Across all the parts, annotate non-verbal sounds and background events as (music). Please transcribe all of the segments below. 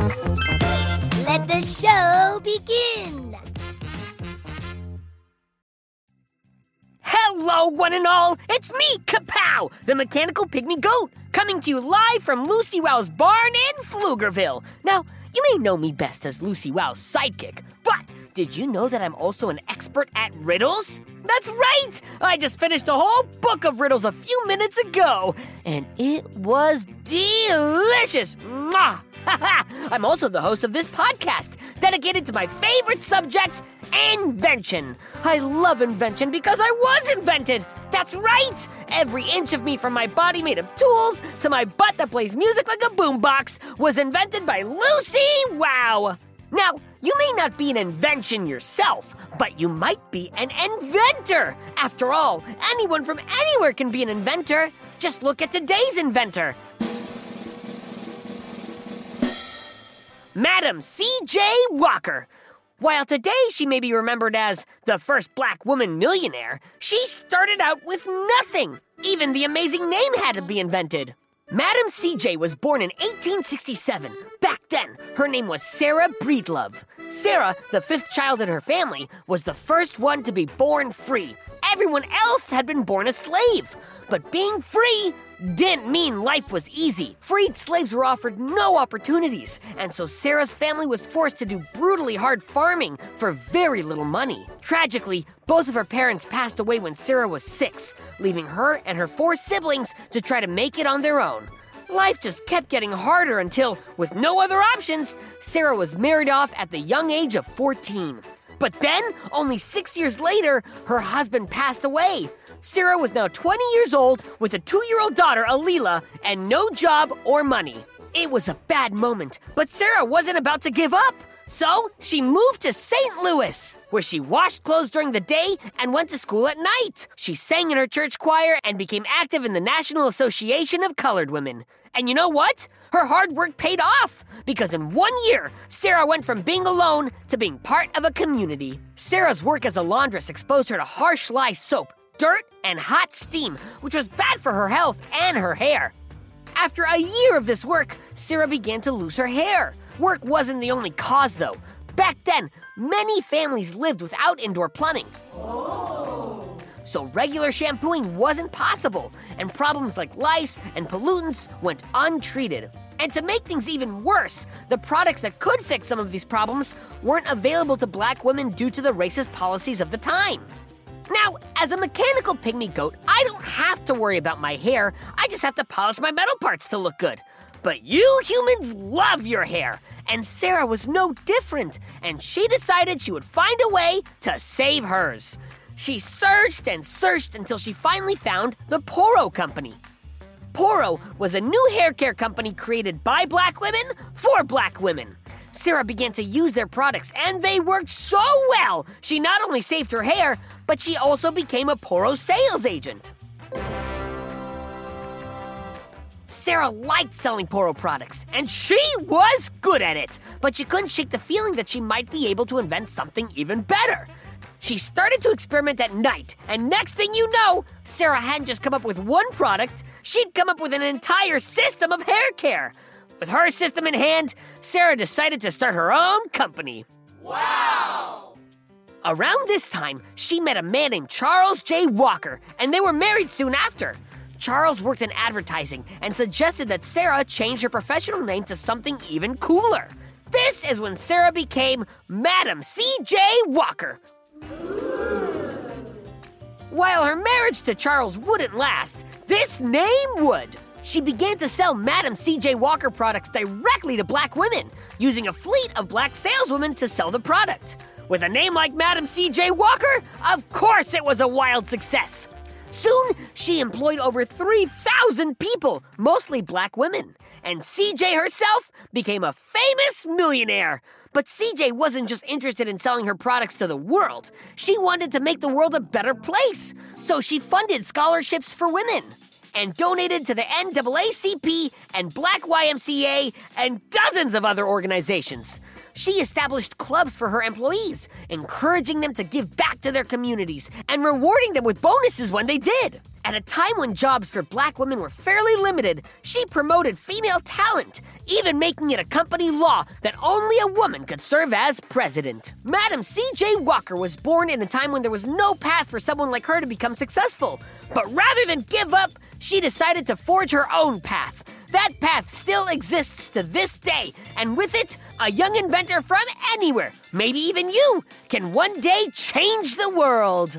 Let the show begin. Hello, one and all. It's me, Kapow, the mechanical pygmy goat, coming to you live from Lucy Wow's barn in Pflugerville. Now, you may know me best as Lucy Wow's sidekick, but did you know that I'm also an expert at riddles? That's right! I just finished a whole book of riddles a few minutes ago, and it was delicious! Mwah! (laughs) I'm also the host of this podcast dedicated to my favorite subject, invention. I love invention because I was invented. That's right! Every inch of me from my body made of tools to my butt that plays music like a boombox was invented by Lucy Wow! Now, you may not be an invention yourself, but you might be an inventor. After all, anyone from anywhere can be an inventor. Just look at today's inventor. Madam C.J. Walker. While today she may be remembered as the first black woman millionaire, she started out with nothing. Even the amazing name had to be invented. Madam C.J. was born in 1867. Back then, her name was Sarah Breedlove. Sarah, the fifth child in her family, was the first one to be born free. Everyone else had been born a slave. But being free didn't mean life was easy. Freed slaves were offered no opportunities, and so Sarah's family was forced to do brutally hard farming for very little money. Tragically, both of her parents passed away when Sarah was six, leaving her and her four siblings to try to make it on their own. Life just kept getting harder until, with no other options, Sarah was married off at the young age of 14. But then, only six years later, her husband passed away. Sarah was now 20 years old with a two year old daughter, A'Lelia, and no job or money. It was a bad moment, but Sarah wasn't about to give up. So she moved to St. Louis, where she washed clothes during the day and went to school at night. She sang in her church choir and became active in the National Association of Colored Women. And you know what? Her hard work paid off because in one year, Sarah went from being alone to being part of a community. Sarah's work as a laundress exposed her to harsh lye soap, dirt, and hot steam, which was bad for her health and her hair. After a year of this work, Sarah began to lose her hair. Work wasn't the only cause, though. Back then, many families lived without indoor plumbing. So regular shampooing wasn't possible, and problems like lice and pollutants went untreated. And to make things even worse, the products that could fix some of these problems weren't available to black women due to the racist policies of the time. Now, as a mechanical pygmy goat, I don't have to worry about my hair. I just have to polish my metal parts to look good. But you humans love your hair, and Sarah was no different, and she decided she would find a way to save hers. She searched and searched until she finally found the Poro Company. Poro was a new hair care company created by black women for black women. Sarah began to use their products, and they worked so well. She not only saved her hair, but she also became a Poro sales agent. Sarah liked selling Poro products, and she was good at it, but she couldn't shake the feeling that she might be able to invent something even better. She started to experiment at night, and next thing you know, Sarah hadn't just come up with one product, she'd come up with an entire system of hair care. With her system in hand, Sarah decided to start her own company. Wow! Around this time, she met a man named Charles J. Walker, and they were married soon after. Charles worked in advertising and suggested that Sarah change her professional name to something even cooler. This is when Sarah became Madam C.J. Walker. While her marriage to Charles wouldn't last, this name would. She began to sell Madam C.J. Walker products directly to black women, using a fleet of black saleswomen to sell the product. With a name like Madam C.J. Walker, of course it was a wild success. Soon, she employed over 3,000 people, mostly black women. And CJ herself became a famous millionaire. But CJ wasn't just interested in selling her products to the world, she wanted to make the world a better place. So she funded scholarships for women and donated to the NAACP and Black YMCA and dozens of other organizations. She established clubs for her employees, encouraging them to give back to their communities and rewarding them with bonuses when they did. At a time when jobs for black women were fairly limited, she promoted female talent, even making it a company law that only a woman could serve as president. Madam C.J. Walker was born in a time when there was no path for someone like her to become successful. But rather than give up, she decided to forge her own path. That path still exists to this day, and with it, a young inventor from anywhere, maybe even you, can one day change the world.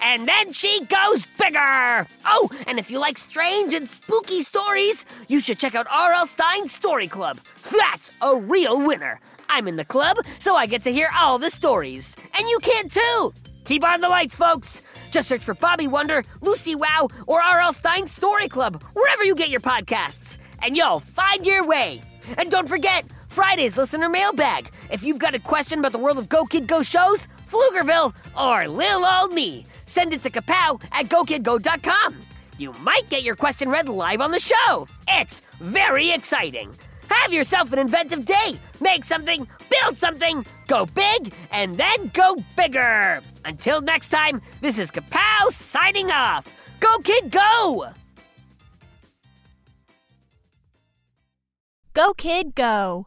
and then she goes bigger! Oh, and if you like strange and spooky stories, you should check out R.L. Stine's Story Club. That's a real winner. I'm in the club, so I get to hear all the stories. And you can too! Keep on the lights, folks! Just search for Bobby Wonder, Lucy Wow, or R.L. Stine's Story Club, wherever you get your podcasts, and you'll find your way. And don't forget, Friday's listener mailbag. If you've got a question about the world of Go Kid Go shows, Pflugerville, or Lil Old Me, send it to kapow at gokidgo.com. You might get your question read live on the show. It's very exciting. Have yourself an inventive day. Make something, build something, go big, and then go bigger. Until next time, this is Kapow signing off. Go, kid, go! Go, kid, go!